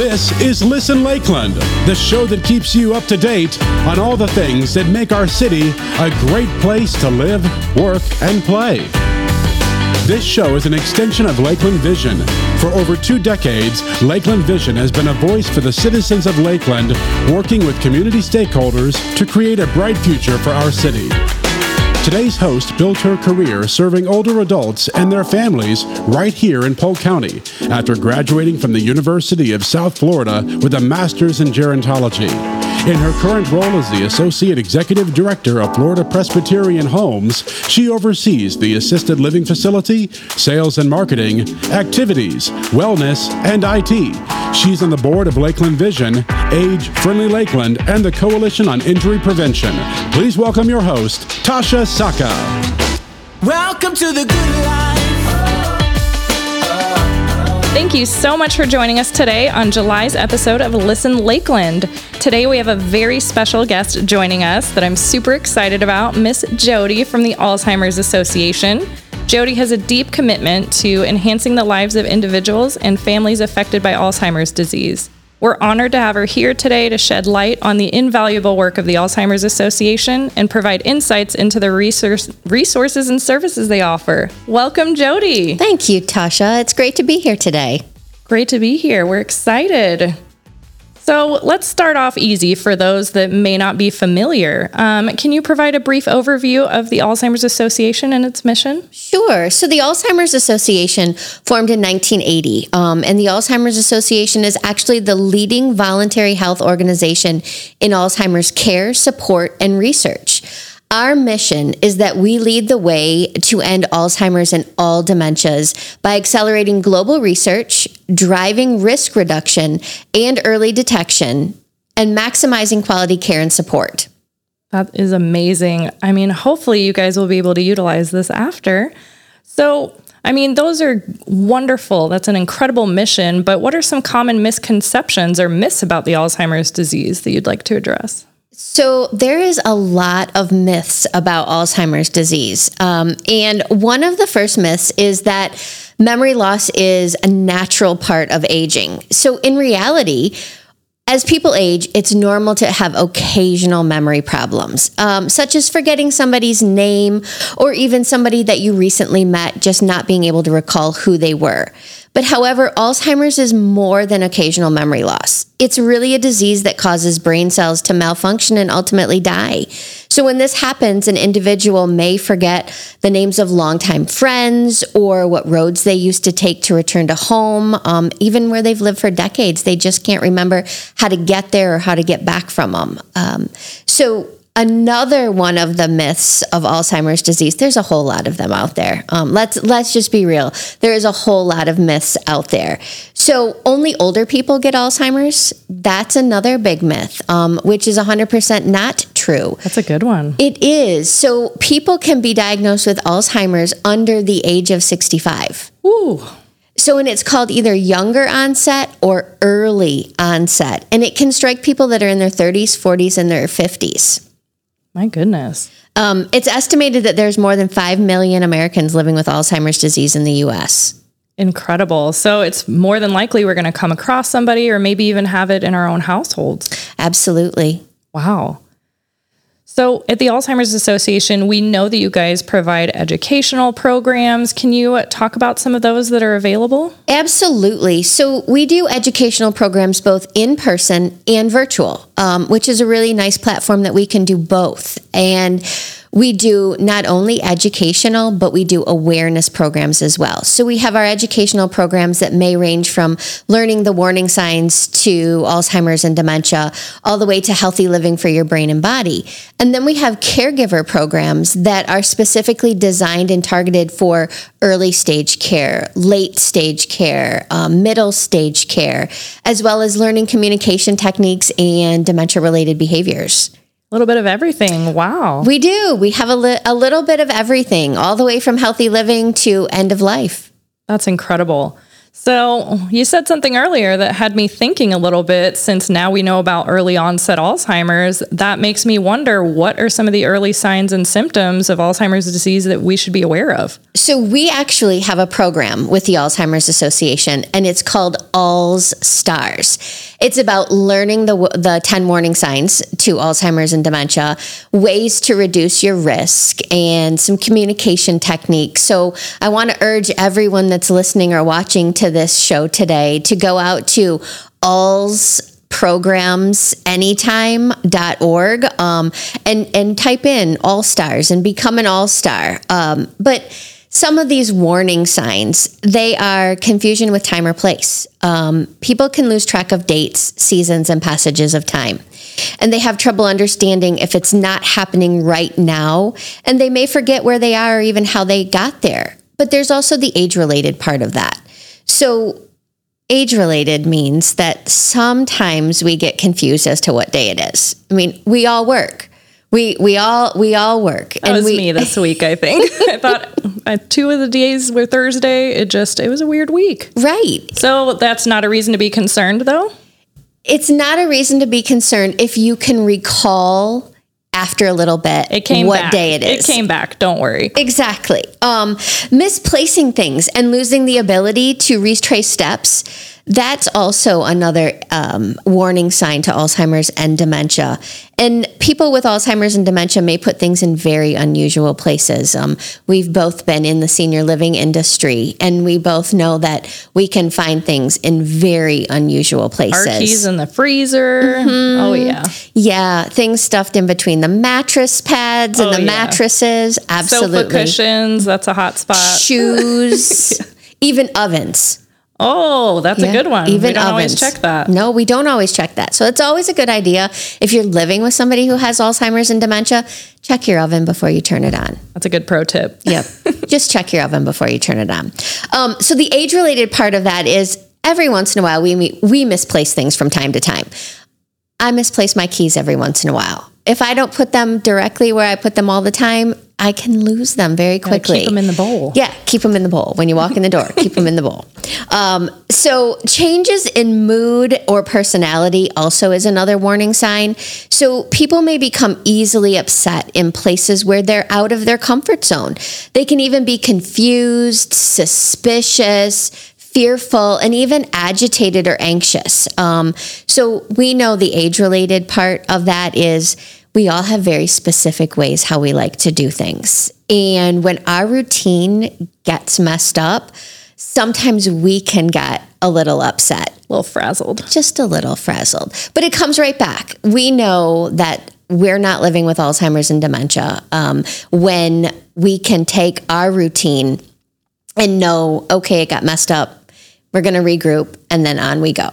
This is Listen Lakeland, the show that keeps you up to date on all the things that make our city a great place to live, work, and play. This show is an extension of Lakeland Vision. For over two decades, Lakeland Vision has been a voice for the citizens of Lakeland, working with community stakeholders to create a bright future for our city. Today's host built her career serving older adults and their families right here in Polk County after graduating from the University of South Florida with a master's in gerontology. In her current role as the Associate Executive Director of Florida Presbyterian Homes, she oversees the assisted living facility, sales and marketing, activities, wellness, and IT. She's on the board of Lakeland Vision, Age Friendly Lakeland, and the Coalition on Injury Prevention. Please welcome your host, Tasha Saca. Welcome to the good life. Thank you so much for joining us today on July's episode of Listen Lakeland. Today we have a very special guest joining us that I'm super excited about, Miss Jody from the Alzheimer's Association. Jody has a deep commitment to enhancing the lives of individuals and families affected by Alzheimer's disease. We're honored to have her here today to shed light on the invaluable work of the Alzheimer's Association and provide insights into the resource, resources and services they offer. Welcome, Jody. Thank you, Tasha. It's great to be here today. Great to be here. We're excited. So let's start off easy for those that may not be familiar. Um, can you provide a brief overview of the Alzheimer's Association and its mission? Sure. So, the Alzheimer's Association formed in 1980, um, and the Alzheimer's Association is actually the leading voluntary health organization in Alzheimer's care, support, and research. Our mission is that we lead the way to end Alzheimer's and all dementias by accelerating global research, driving risk reduction and early detection, and maximizing quality care and support. That is amazing. I mean, hopefully, you guys will be able to utilize this after. So, I mean, those are wonderful. That's an incredible mission. But what are some common misconceptions or myths about the Alzheimer's disease that you'd like to address? So, there is a lot of myths about Alzheimer's disease. Um, and one of the first myths is that memory loss is a natural part of aging. So, in reality, as people age, it's normal to have occasional memory problems, um, such as forgetting somebody's name or even somebody that you recently met, just not being able to recall who they were. But however, Alzheimer's is more than occasional memory loss. It's really a disease that causes brain cells to malfunction and ultimately die. So when this happens, an individual may forget the names of longtime friends or what roads they used to take to return to home, um, even where they've lived for decades. They just can't remember how to get there or how to get back from them. Um, so Another one of the myths of Alzheimer's disease. There's a whole lot of them out there. Um, let's let's just be real. There is a whole lot of myths out there. So only older people get Alzheimer's. That's another big myth, um, which is 100% not true. That's a good one. It is. So people can be diagnosed with Alzheimer's under the age of 65. Ooh. So, and it's called either younger onset or early onset. And it can strike people that are in their 30s, 40s, and their 50s. My goodness. Um, it's estimated that there's more than 5 million Americans living with Alzheimer's disease in the US. Incredible. So it's more than likely we're going to come across somebody or maybe even have it in our own households. Absolutely. Wow. So, at the Alzheimer's Association, we know that you guys provide educational programs. Can you talk about some of those that are available? Absolutely. So, we do educational programs both in person and virtual, um, which is a really nice platform that we can do both. And we do not only educational, but we do awareness programs as well. So we have our educational programs that may range from learning the warning signs to Alzheimer's and dementia, all the way to healthy living for your brain and body. And then we have caregiver programs that are specifically designed and targeted for early stage care, late stage care, um, middle stage care, as well as learning communication techniques and dementia related behaviors. A little bit of everything. Wow. We do. We have a, li- a little bit of everything, all the way from healthy living to end of life. That's incredible. So, you said something earlier that had me thinking a little bit since now we know about early onset Alzheimer's. That makes me wonder what are some of the early signs and symptoms of Alzheimer's disease that we should be aware of? So, we actually have a program with the Alzheimer's Association, and it's called ALZ Stars. It's about learning the, the 10 warning signs to Alzheimer's and dementia, ways to reduce your risk, and some communication techniques. So, I want to urge everyone that's listening or watching to this show today to go out to Alz programsanytime.org um, and and type in all stars and become an all star. Um, but some of these warning signs they are confusion with time or place. Um, people can lose track of dates seasons and passages of time. And they have trouble understanding if it's not happening right now. And they may forget where they are or even how they got there. But there's also the age related part of that so, age related means that sometimes we get confused as to what day it is. I mean, we all work. We we all we all work. That was we, me this week. I think I thought uh, two of the days were Thursday. It just it was a weird week. Right. So that's not a reason to be concerned, though. It's not a reason to be concerned if you can recall after a little bit It came what back. day it is. It came back. Don't worry. Exactly. Um, misplacing things and losing the ability to retrace steps. That's also another um, warning sign to Alzheimer's and dementia. And people with Alzheimer's and dementia may put things in very unusual places. Um, we've both been in the senior living industry, and we both know that we can find things in very unusual places. Our keys in the freezer. Mm-hmm. Oh yeah. yeah, things stuffed in between the mattress pads and Oh, the yeah. mattresses. Sofa Absolutely. cushions. That's a hot spot. shoes, even ovens. Oh, that's a good one. Even we don't always check that. No, we don't always check that. So it's always a good idea if you're living with somebody who has Alzheimer's and dementia, check your oven before you turn it on. That's a good pro tip. Yep. Just check your oven before you turn it on. Um, so the age related part of that is every once in a while we we misplace things from time to time. I misplace my keys every once in a while. If I don't put them directly where I put them all the time, I can lose them very quickly. Keep them in the bowl. Yeah, keep them in the bowl. When you walk in the door, keep them in the bowl. Um, so, changes in mood or personality also is another warning sign. So, people may become easily upset in places where they're out of their comfort zone. They can even be confused, suspicious, fearful, and even agitated or anxious. Um, so, we know the age related part of that is we all have very specific ways how we like to do things. And when our routine gets messed up, sometimes we can get a little upset, A little frazzled. just a little frazzled. But it comes right back. We know that we're not living with Alzheimer's and dementia um, when we can take our routine and know, okay, it got messed up. We're going to regroup and then on we go.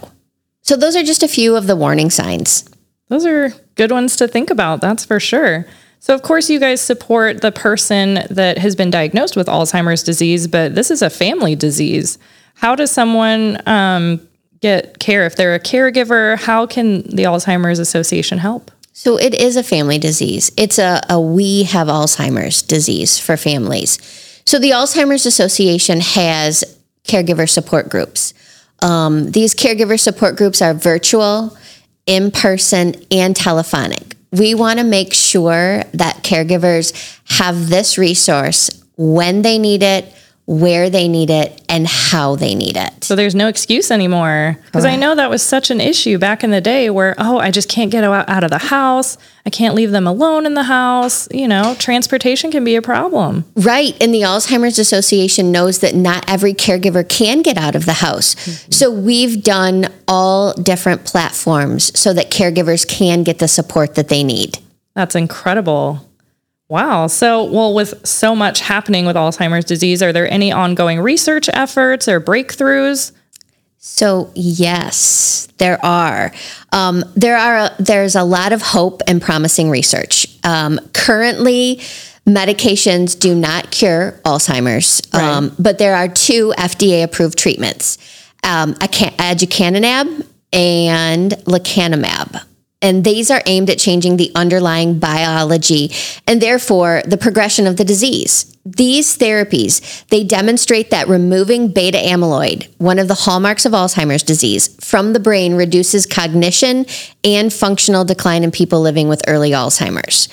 So, those are just a few of the warning signs. Those are good ones to think about, that's for sure. So, of course, you guys support the person that has been diagnosed with Alzheimer's disease, but this is a family disease. How does someone um, get care? If they're a caregiver, how can the Alzheimer's Association help? So it is a family disease. It's a, a we have Alzheimer's disease for families. So the Alzheimer's Association has caregiver support groups. Um, these caregiver support groups are virtual, in person, and telephonic. We want to make sure that caregivers have this resource when they need it, where they need it, and how they need it. So there's no excuse anymore. Because I know that was such an issue back in the day where, oh, I just can't get out, of the house. I can't leave them alone in the house. You know, transportation can be a problem. Right. And the Alzheimer's Association knows that not every caregiver can get out of the house. Mm-hmm. So we've done all different platforms so that caregivers can get the support that they need. That's incredible. Wow. So, well, with so much happening with Alzheimer's disease, are there any ongoing research efforts or breakthroughs? So yes, there are. Um, there are. There's a lot of hope and promising research. Um, currently, medications do not cure Alzheimer's, um, but there are two FDA-approved treatments: um, aducanumab and lecanemab. And these are aimed at changing the underlying biology and therefore the progression of the disease. These therapies, they demonstrate that removing beta amyloid, one of the hallmarks of Alzheimer's disease, from the brain reduces cognition and functional decline in people living with early Alzheimer's.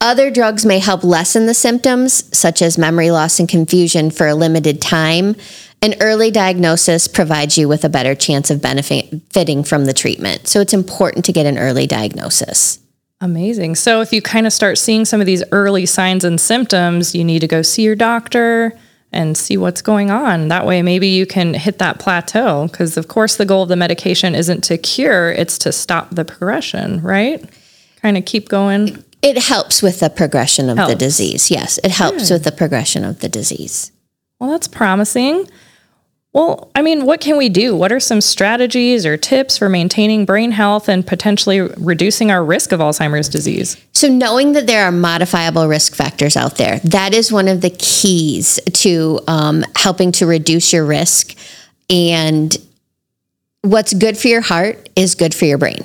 Other drugs may help lessen the symptoms, such as memory loss and confusion, for a limited time. An early diagnosis provides you with a better chance of benefiting from the treatment. So it's important to get an early diagnosis. Amazing. So if you kind of start seeing some of these early signs and symptoms, you need to go see your doctor and see what's going on. That way, maybe you can hit that plateau. Because, of course, the goal of the medication isn't to cure, it's to stop the progression, right? Kind of keep going. It helps with the progression of the disease. Yes, it helps with the progression of the disease. Well, that's promising. Well, I mean, what can we do? What are some strategies or tips for maintaining brain health and potentially reducing our risk of Alzheimer's disease? So, knowing that there are modifiable risk factors out there, that is one of the keys to um, helping to reduce your risk. And what's good for your heart is good for your brain.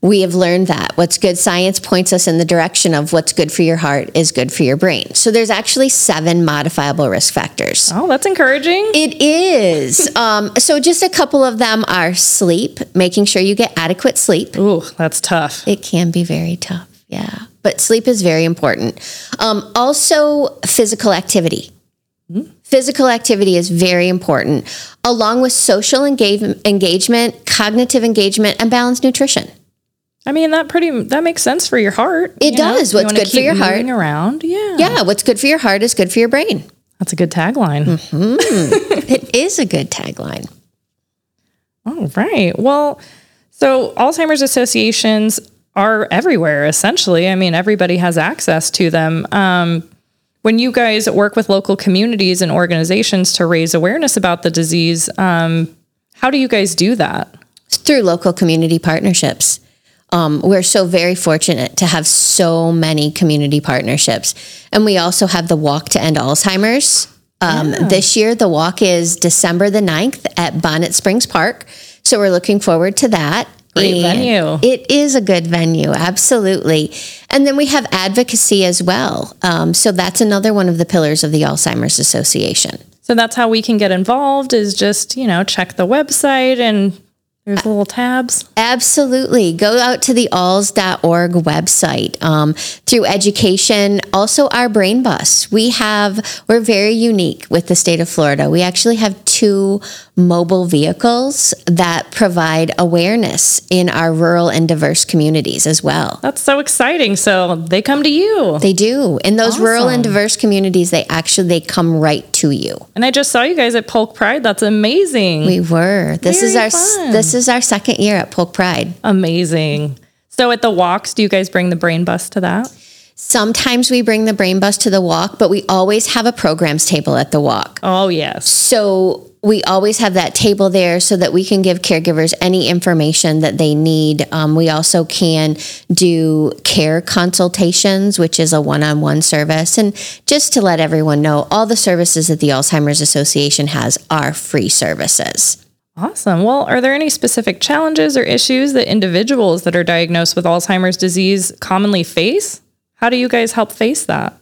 We have learned that what's good science points us in the direction of what's good for your heart is good for your brain. So, there's actually seven modifiable risk factors. Oh, that's encouraging. It is. um, so, just a couple of them are sleep, making sure you get adequate sleep. Ooh, that's tough. It can be very tough. Yeah. But sleep is very important. Um, also, physical activity. Physical activity is very important, along with social engage- engagement, cognitive engagement, and balanced nutrition. I mean, that pretty that makes sense for your heart. It you know? does. You What's wanna good for your heart. Around, yeah. Yeah, what's good for your heart is good for your brain. That's a good tagline. It is a good tagline. All right. Well, so Alzheimer's associations are everywhere, essentially. I mean, everybody has access to them. Um, when you guys work with local communities and organizations to raise awareness about the disease, um, how do you guys do that? through local community partnerships. Um, we're so very fortunate to have so many community partnerships. And we also have the Walk to End Alzheimer's. Um, This year, the walk is December the 9th at Bonnet Springs Park. So we're looking forward to that. Great venue. It is a good venue, absolutely. And then we have advocacy as well. Um, so that's another one of the pillars of the Alzheimer's Association. So that's how we can get involved is just, you know, check the website and there's little tabs. Absolutely. Go out to the alz.org website um, through education. Also, our brain bus. We have, we're very unique with the state of Florida. We actually have two mobile vehicles that provide awareness in our rural and diverse communities as well. That's so exciting. So they come to you. They do. In those rural and diverse communities, they actually they come right to you. And I just saw you guys at Polk Pride. That's amazing. We were. This is our fun. this is our second year at Polk Pride. Amazing. So at the walks, do you guys bring the brain bus to that? Sometimes we bring the brain bus to the walk, but we always have a programs table at the walk. Oh, yes. So we always have that table there so that we can give caregivers any information that they need. Um, we also can do care consultations, which is a one on one service. And just to let everyone know, all the services that the Alzheimer's Association has are free services. Awesome. Well, are there any specific challenges or issues that individuals that are diagnosed with Alzheimer's disease commonly face? How do you guys help face that?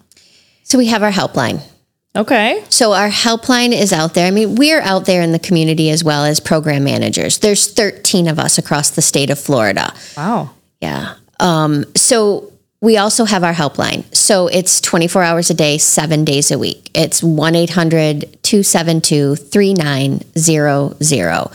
So we have our helpline. Okay. So our helpline is out there. I mean, we're out there in the community as well as program managers. There's 13 of us across the state of Florida. Wow. Yeah. Um, so we also have our helpline. So it's 24 hours a day, seven days a week. It's 1 800 272 3900.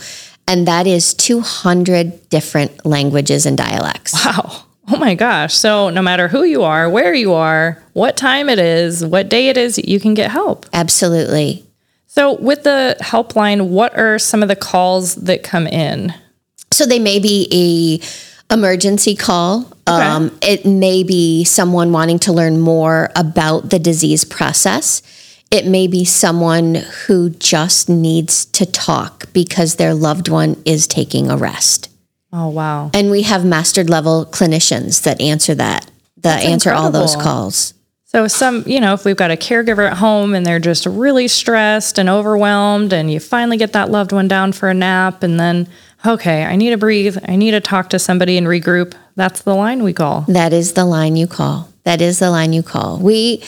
And that is 200 different languages and dialects. Wow. Oh my gosh. So no matter who you are, where you are, what time it is, what day it is, you can get help. Absolutely. So with the helpline, what are some of the calls that come in? So they may be a emergency call. Um, it may be someone wanting to learn more about the disease process. It may be someone who just needs to talk because their loved one is taking a rest. Oh, wow. And we have mastered level clinicians that answer that, that answer all those calls. So some, you know, if we've got a caregiver at home and they're just really stressed and overwhelmed and you finally get that loved one down for a nap and then okay, I need to breathe, I need to talk to somebody and regroup. That's the line we call. That is the line you call. That is the line you call. We,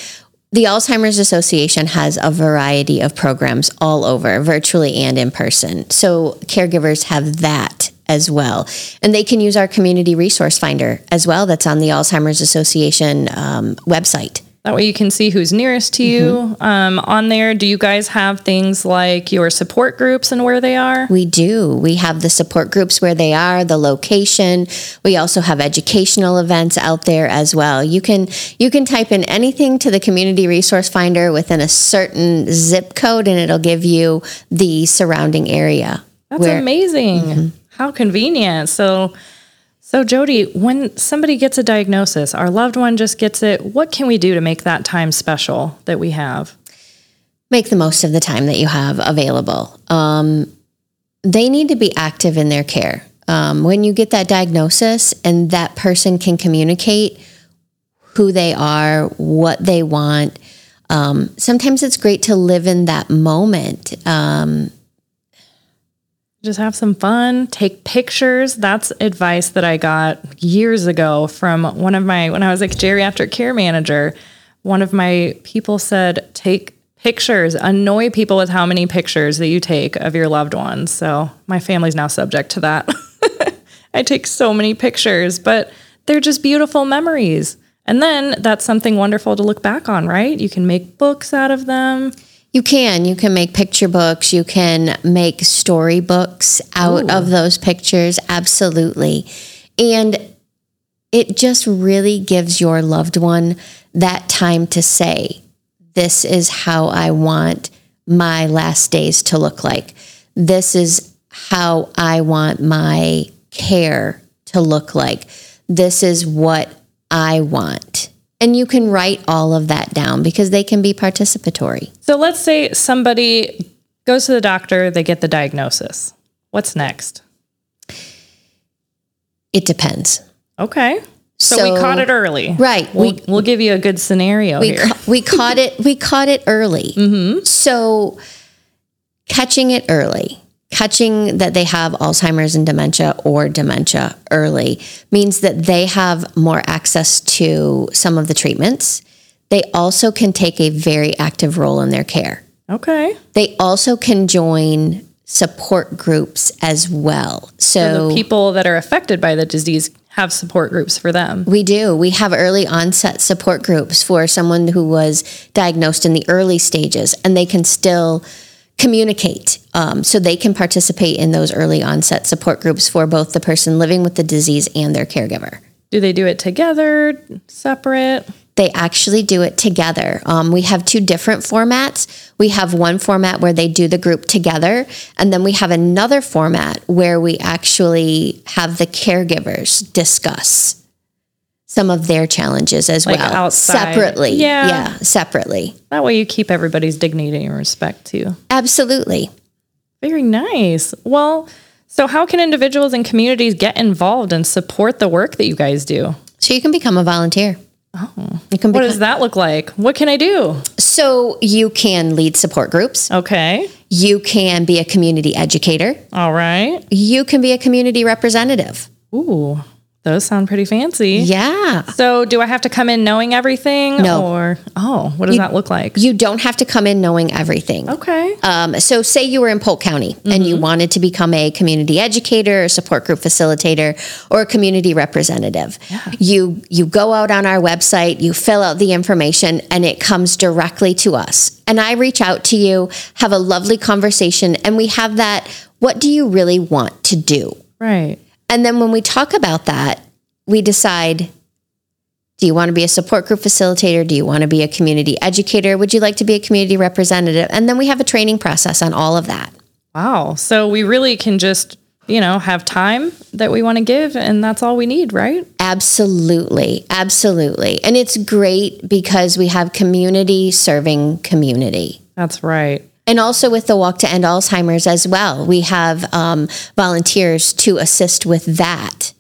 the Alzheimer's Association has a variety of programs all over, virtually and in person. So caregivers have that as well. And they can use our community resource finder as well, that's on the Alzheimer's Association um, website. That way you can see who's nearest to you. Um, on there, do you guys have things like your support groups and where they are? We do. We have the support groups where they are, the location. We also have educational events out there as well. You can you can type in anything to the community resource finder within a certain zip code and it'll give you the surrounding area. That's where- amazing. How convenient. So, so Jody, when somebody gets a diagnosis, our loved one just gets it. What can we do to make that time special that we have? make the most of the time that you have available. Um, they need to be active in their care. Um, when you get that diagnosis and that person can communicate who they are, what they want, um, sometimes it's great to live in that moment. Um, Just have some fun, take pictures. That's advice that I got years ago from one of my, when I was like geriatric care manager. One of my people said, take pictures, annoy people with how many pictures that you take of your loved ones. So my family's now subject to that. I take so many pictures, but they're just beautiful memories. And then that's something wonderful to look back on, right? You can make books out of them. You can. You can make picture books. You can make storybooks out of those pictures. Absolutely. And it just really gives your loved one that time to say, This is how I want my last days to look like. This is how I want my care to look like. This is what I want. And you can write all of that down because they can be participatory. So let's say somebody goes to the doctor, they get the diagnosis. What's next? It depends. Okay. So, we caught it early. Right. We'll, We- we'll give you a good scenario We here. ca- we caught it we caught it early. Mm-hmm. So catching it early, catching that they have Alzheimer's and dementia or dementia early means that they have more access to some of the treatments. They also can take a very active role in their care. okay. They also can join support groups as well. So, The people that are affected by the disease have support groups for them. We do. We have early onset support groups for someone who was diagnosed in the early stages, and they can still communicate. Um, so they can participate in those early onset support groups for both the person living with the disease and their caregiver. Do they do it together, separate? They actually do it together. Um, we have two different formats. We have one format where they do the group together, and then we have another format where we actually have the caregivers discuss some of their challenges as Like well outside. separately. Yeah. yeah, separately. That way you keep everybody's dignity and respect too. Absolutely. Very nice. Well, so how can individuals and communities get involved and support the work that you guys do? So you can become a volunteer. Oh, you can What does that look like? What can I do? so you can lead support groups. Okay. You can be a community educator. All right. You can be a community representative. Ooh, those sound pretty fancy. Yeah. So, do I have to come in knowing everything? No. Or, oh, what does that look like? You don't have to come in knowing everything. Okay. Um, so, say you were in Polk County and you wanted to become a community educator, a support group facilitator, or a community representative. Yeah. You you go out on our website, you fill out the information, and it comes directly to us. And I reach out to you, have a lovely conversation, and we have that. What do you really want to do? Right. And then when we talk about that, we decide do you want to be a support group facilitator? Do you want to be a community educator? Would you like to be a community representative? And then we have a training process on all of that. Wow. So, we really can just, you know, have time that we want to give, and that's all we need, right? Absolutely. Absolutely. And it's great because we have community serving community. That's right. And also with the Walk to End Alzheimer's as well. We have um, volunteers to assist with that.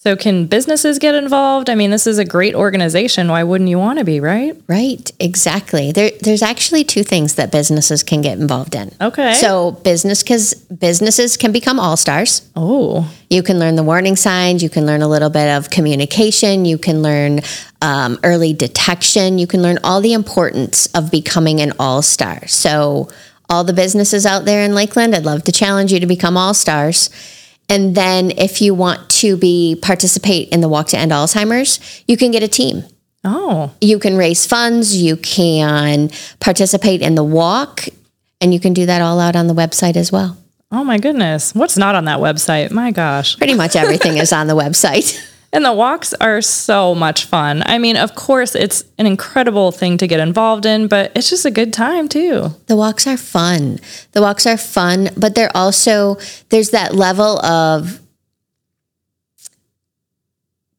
So, can businesses get involved? I mean, this is a great organization. Why wouldn't you want to be, right? Right, exactly. There, there's actually two things that businesses can get involved in. Okay. So business because businesses can become all stars. Oh, You can learn the warning signs. You can learn a little bit of communication. You can learn um, early detection. You can learn all the importance of becoming an all star. So, all the businesses out there in Lakeland, I'd love to challenge you to become all stars. And then, if you want to be participate in the Walk to End Alzheimer's, you can get a team. oh, You can raise funds. You can participate in the walk, and you can do that all out on the website as well. oh my goodness. What's not on that website? My gosh. Pretty much everything is on the website. And the walks are so much fun. I mean, of course, it's an incredible thing to get involved in, but it's just a good time too. The walks are fun. The walks are fun, but they're also there's that level of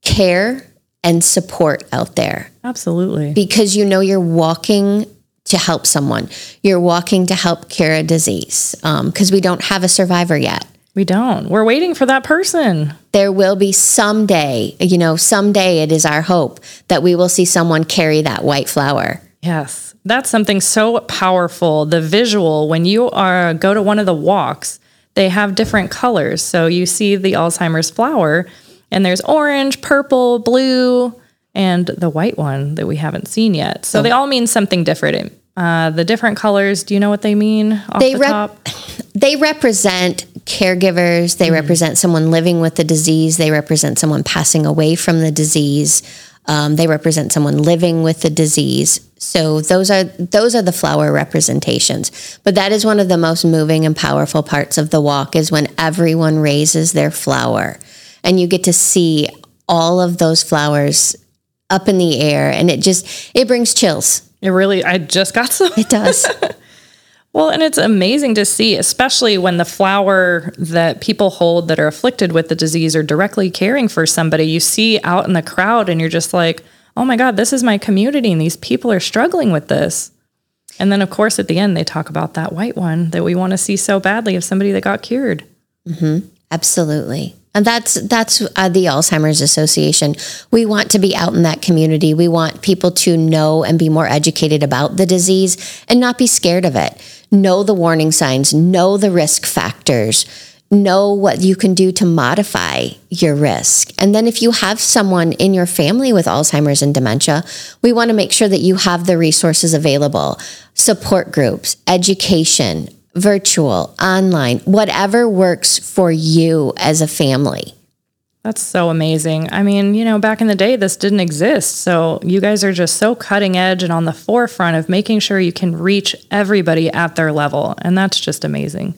care and support out there Absolutely. because you know you're walking to help someone. You're walking to help cure a disease um, because we don't have a survivor yet. We don't. We're waiting for that person. There will be someday, you know, someday it is our hope that we will see someone carry that white flower. Yes. That's something so powerful. The visual, when you are go to one of the walks, they have different colors. So you see the Alzheimer's flower, and there's orange, purple, blue, and the white one that we haven't seen yet. So oh. they all mean something different. Uh, the different colors, do you know what they mean off They the rep- top? they represent caregivers they represent someone living with the disease they represent someone passing away from the disease um, they represent someone living with the disease. So those are those are the flower representations. But that is one of the most moving and powerful parts of the walk is when everyone raises their flower. And you get to see all of those flowers up in the air and it just it brings chills It really, I just got some. it does Well, and it's amazing to see, especially when the flower that people hold that are afflicted with the disease are directly caring for somebody. You see out in the crowd, and you're just like, oh my God, this is my community, and these people are struggling with this. And then, of course, at the end, they talk about that white one that we want to see so badly of somebody that got cured. Mm-hmm. Absolutely. And that's that's uh, the Alzheimer's Association. We want to be out in that community. We want people to know and be more educated about the disease and not be scared of it. Know the warning signs, know the risk factors, know what you can do to modify your risk. And then if you have someone in your family with Alzheimer's and dementia, we want to make sure that you have the resources available, support groups, education, virtual, online, whatever works for you as a family. That's so amazing. I mean, you know, back in the day, this didn't exist. So you guys are just so cutting edge and on the forefront of making sure you can reach everybody at their level. And that's just amazing.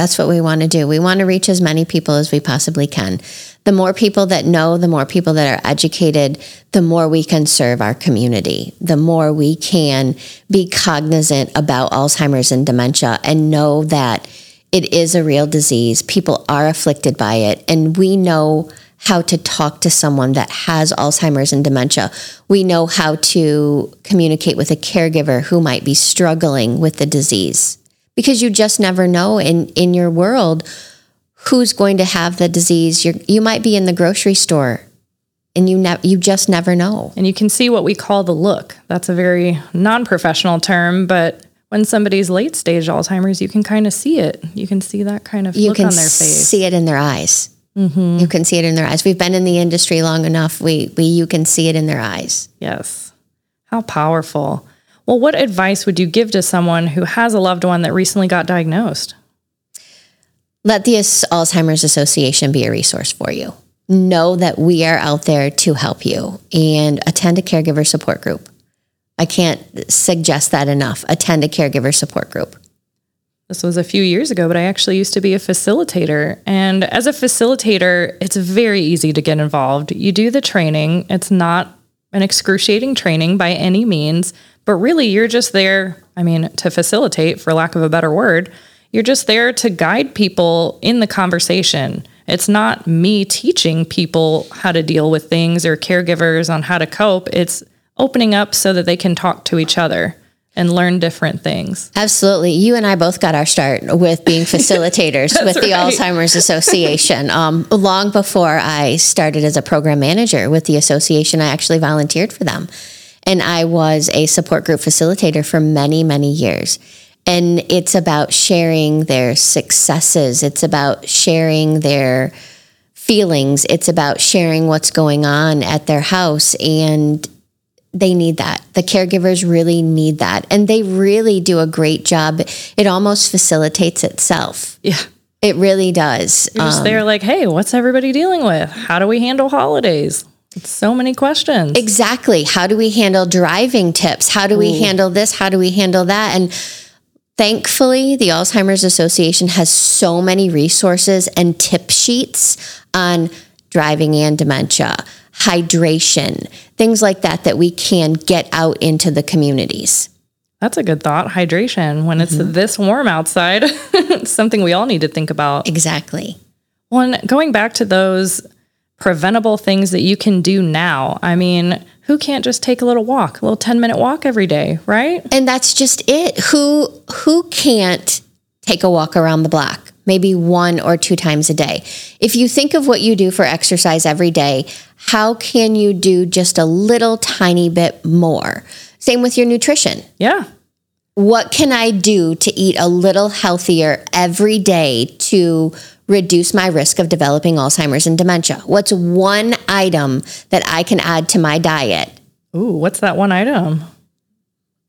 That's what we want to do. We want to reach as many people as we possibly can. The more people that know, the more people that are educated, the more we can serve our community, the more we can be cognizant about Alzheimer's and dementia and know that it is a real disease. People are afflicted by it, and we know how to talk to someone that has Alzheimer's and dementia. We know how to communicate with a caregiver who might be struggling with the disease because you just never know in in your world who's going to have the disease. You you might be in the grocery store, and you ne- you just never know. And you can see what we call the look. That's a very non professional term, but when somebody's late stage Alzheimer's, you can kind of see it. You can see that kind of You look can on their face. see it in their eyes. Mm-hmm. You can see it in their eyes. We've been in the industry long enough. We we you can see it in their eyes. Yes. How powerful. Well, what advice would you give to someone who has a loved one that recently got diagnosed? Let the Alzheimer's Association be a resource for you. Know that we are out there to help you and attend a caregiver support group. I can't suggest that enough. Attend a caregiver support group. This was a few years ago, but I actually used to be a facilitator. And as a facilitator, it's very easy to get involved. You do the training, it's not an excruciating training by any means, but really you're just there, I mean, to facilitate, for lack of a better word. You're just there to guide people in the conversation. It's not me teaching people how to deal with things or caregivers on how to cope. It's opening up so that they can talk to each other. and learn different things. Absolutely. You and I both got our start with being facilitators with the right. Alzheimer's Association. Um, long before I started as a program manager with the association, I actually volunteered for them. And I was a support group facilitator for many, many years. And it's about sharing their successes, it's about sharing their feelings, it's about sharing what's going on at their house. And they need that. The caregivers really need that. And they really do a great job. It almost facilitates itself. Yeah. It really does. You're just there um, like, hey, what's everybody dealing with? How do we handle holidays? So many questions. Exactly. How do we handle driving tips? How do we handle this? How do we handle that? And thankfully, the Alzheimer's Association has so many resources and tip sheets on driving and dementia, hydration, things like that that we can get out into the communities. That's a good thought. Hydration when it's mm-hmm. this warm outside. it's something we all need to think about. Exactly. One going back to those preventable things that you can do now. I mean, who can't just take a little walk, a little 10 minute walk every day, right? And that's just it. Who who can't take a walk around the block? Maybe one or two times a day. If you think of what you do for exercise every day, how can you do just a little tiny bit more? Same with your nutrition. Yeah. What can I do to eat a little healthier every day to reduce my risk of developing Alzheimer's and dementia? What's one item that I can add to my diet? Ooh, what's that one item?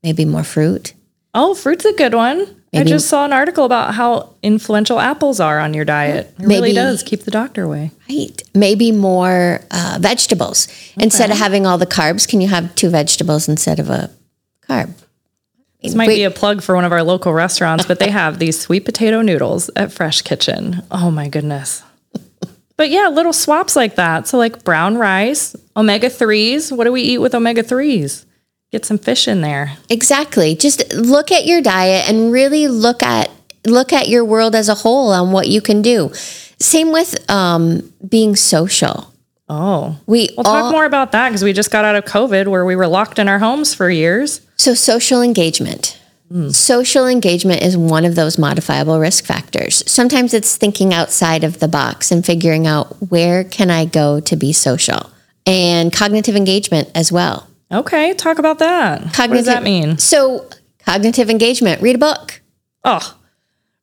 Maybe more fruit. Oh, fruit's a good one. I just saw an article about how influential apples are on your diet. It really does keep the doctor away. Right. Maybe more uh, vegetables. Instead of having all the carbs, can you have two vegetables instead of a carb? This might be a plug for one of our local restaurants, but they have these sweet potato noodles at Fresh Kitchen. Oh my goodness. But yeah, little swaps like that. So like brown rice, omega 3s. What do we eat with omega 3s? Get some fish in there. Exactly. Just look at your diet and really look at look at your world as a whole on what you can do. Same with um, being social. Oh. We We'll all, talk more about that because we just got out of COVID where we were locked in our homes for years. So, social engagement. Hmm. Social engagement is one of those modifiable risk factors. Sometimes it's thinking outside of the box and figuring out where can I go to be social, and cognitive engagement as well. Okay, talk about that. what does that mean? So, cognitive engagement, read a book, Oh,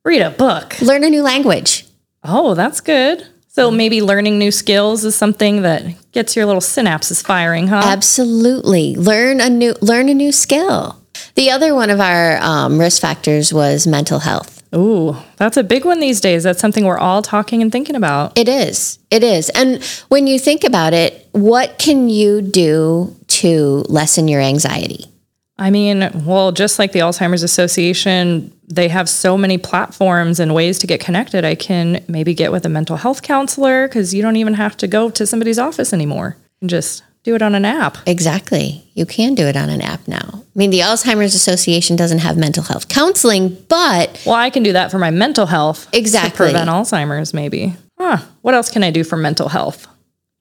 read a book. learn a new language. Oh, that's good. So maybe learning new skills is something that gets your little synapses firing, huh? Absolutely. Learn a new learn a new skill. The other one of our um, risk factors was mental health. Ooh, that's a big one these days. That's something we're all talking and thinking about. It is. It is. And when you think about it, what can you do to lessen your anxiety? I mean, well, just like the Alzheimer's Association, they have so many platforms and ways to get connected. I can maybe get with a mental health counselor because you don't even have to go to somebody's office anymore. You can just do it on an app. Exactly. You can do it on an app now. I mean, the Alzheimer's Association doesn't have mental health counseling, but Well, I can do that for my mental health. Exactly. To prevent Alzheimer's, maybe. Huh. What else can I do for mental health?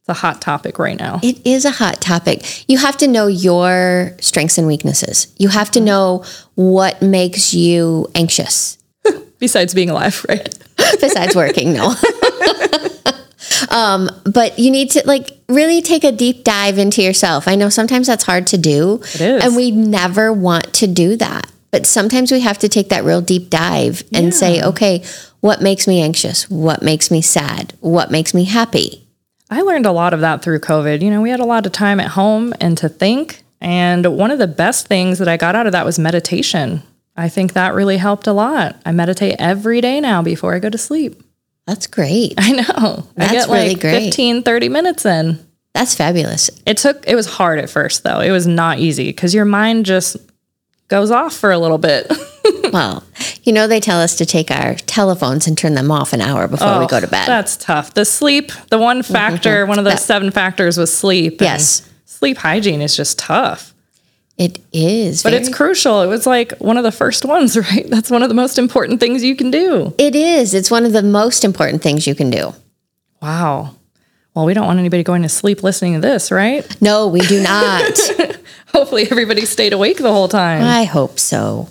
A hot topic right now. it is a hot topic. You have to know your strengths and weaknesses. You have to know what makes you anxious. Besides being alive, right? besides working no um but you need to like really take a deep dive into yourself i know sometimes that's hard to do It is. and we never want to do that but sometimes we have to take that real deep dive and say okay what makes me anxious what makes me sad what makes me happy I learned a lot of that through COVID. You know, we had a lot of time at home and to think. And one of the best things that I got out of that was meditation. I think that really helped a lot. I meditate every day now before I go to sleep. that's great I know. I That's get like really great. 15, 30 minutes in. that's fabulous It took, it was hard at first though. It was not easy because your mind just goes off for a little bit. well you know they tell us to take our telephones and turn them off an hour before we go oh, to bed Oh, That's tough. The sleep, the one mm-hmm, factor, mm-hmm. one of those That- seven factors was sleep. Yes. Sleep hygiene is just tough. it is But it's crucial. It was like one of the first ones, right? That's one of the most important things you can do. It is. It's one of the most important things you can do. Wow. Well, we don't want anybody going to sleep listening to this, right? No, we do not. Hopefully, everybody stayed awake the whole time. I hope so.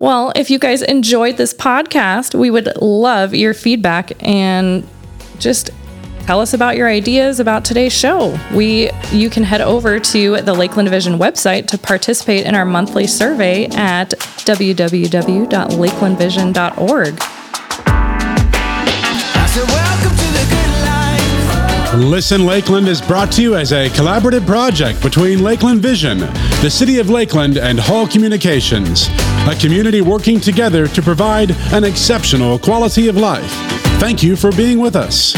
Well, if you guys enjoyed this podcast, we would love your feedback and just tell us about your ideas about today's show. We you can head over to the Lakeland Vision website to participate in our monthly survey at www.lakelandvision.org. Listen Lakeland is brought to you as a collaborative project between Lakeland Vision, the City of Lakeland, and Hall Communications, a community working together to provide an exceptional quality of life. Thank you for being with us.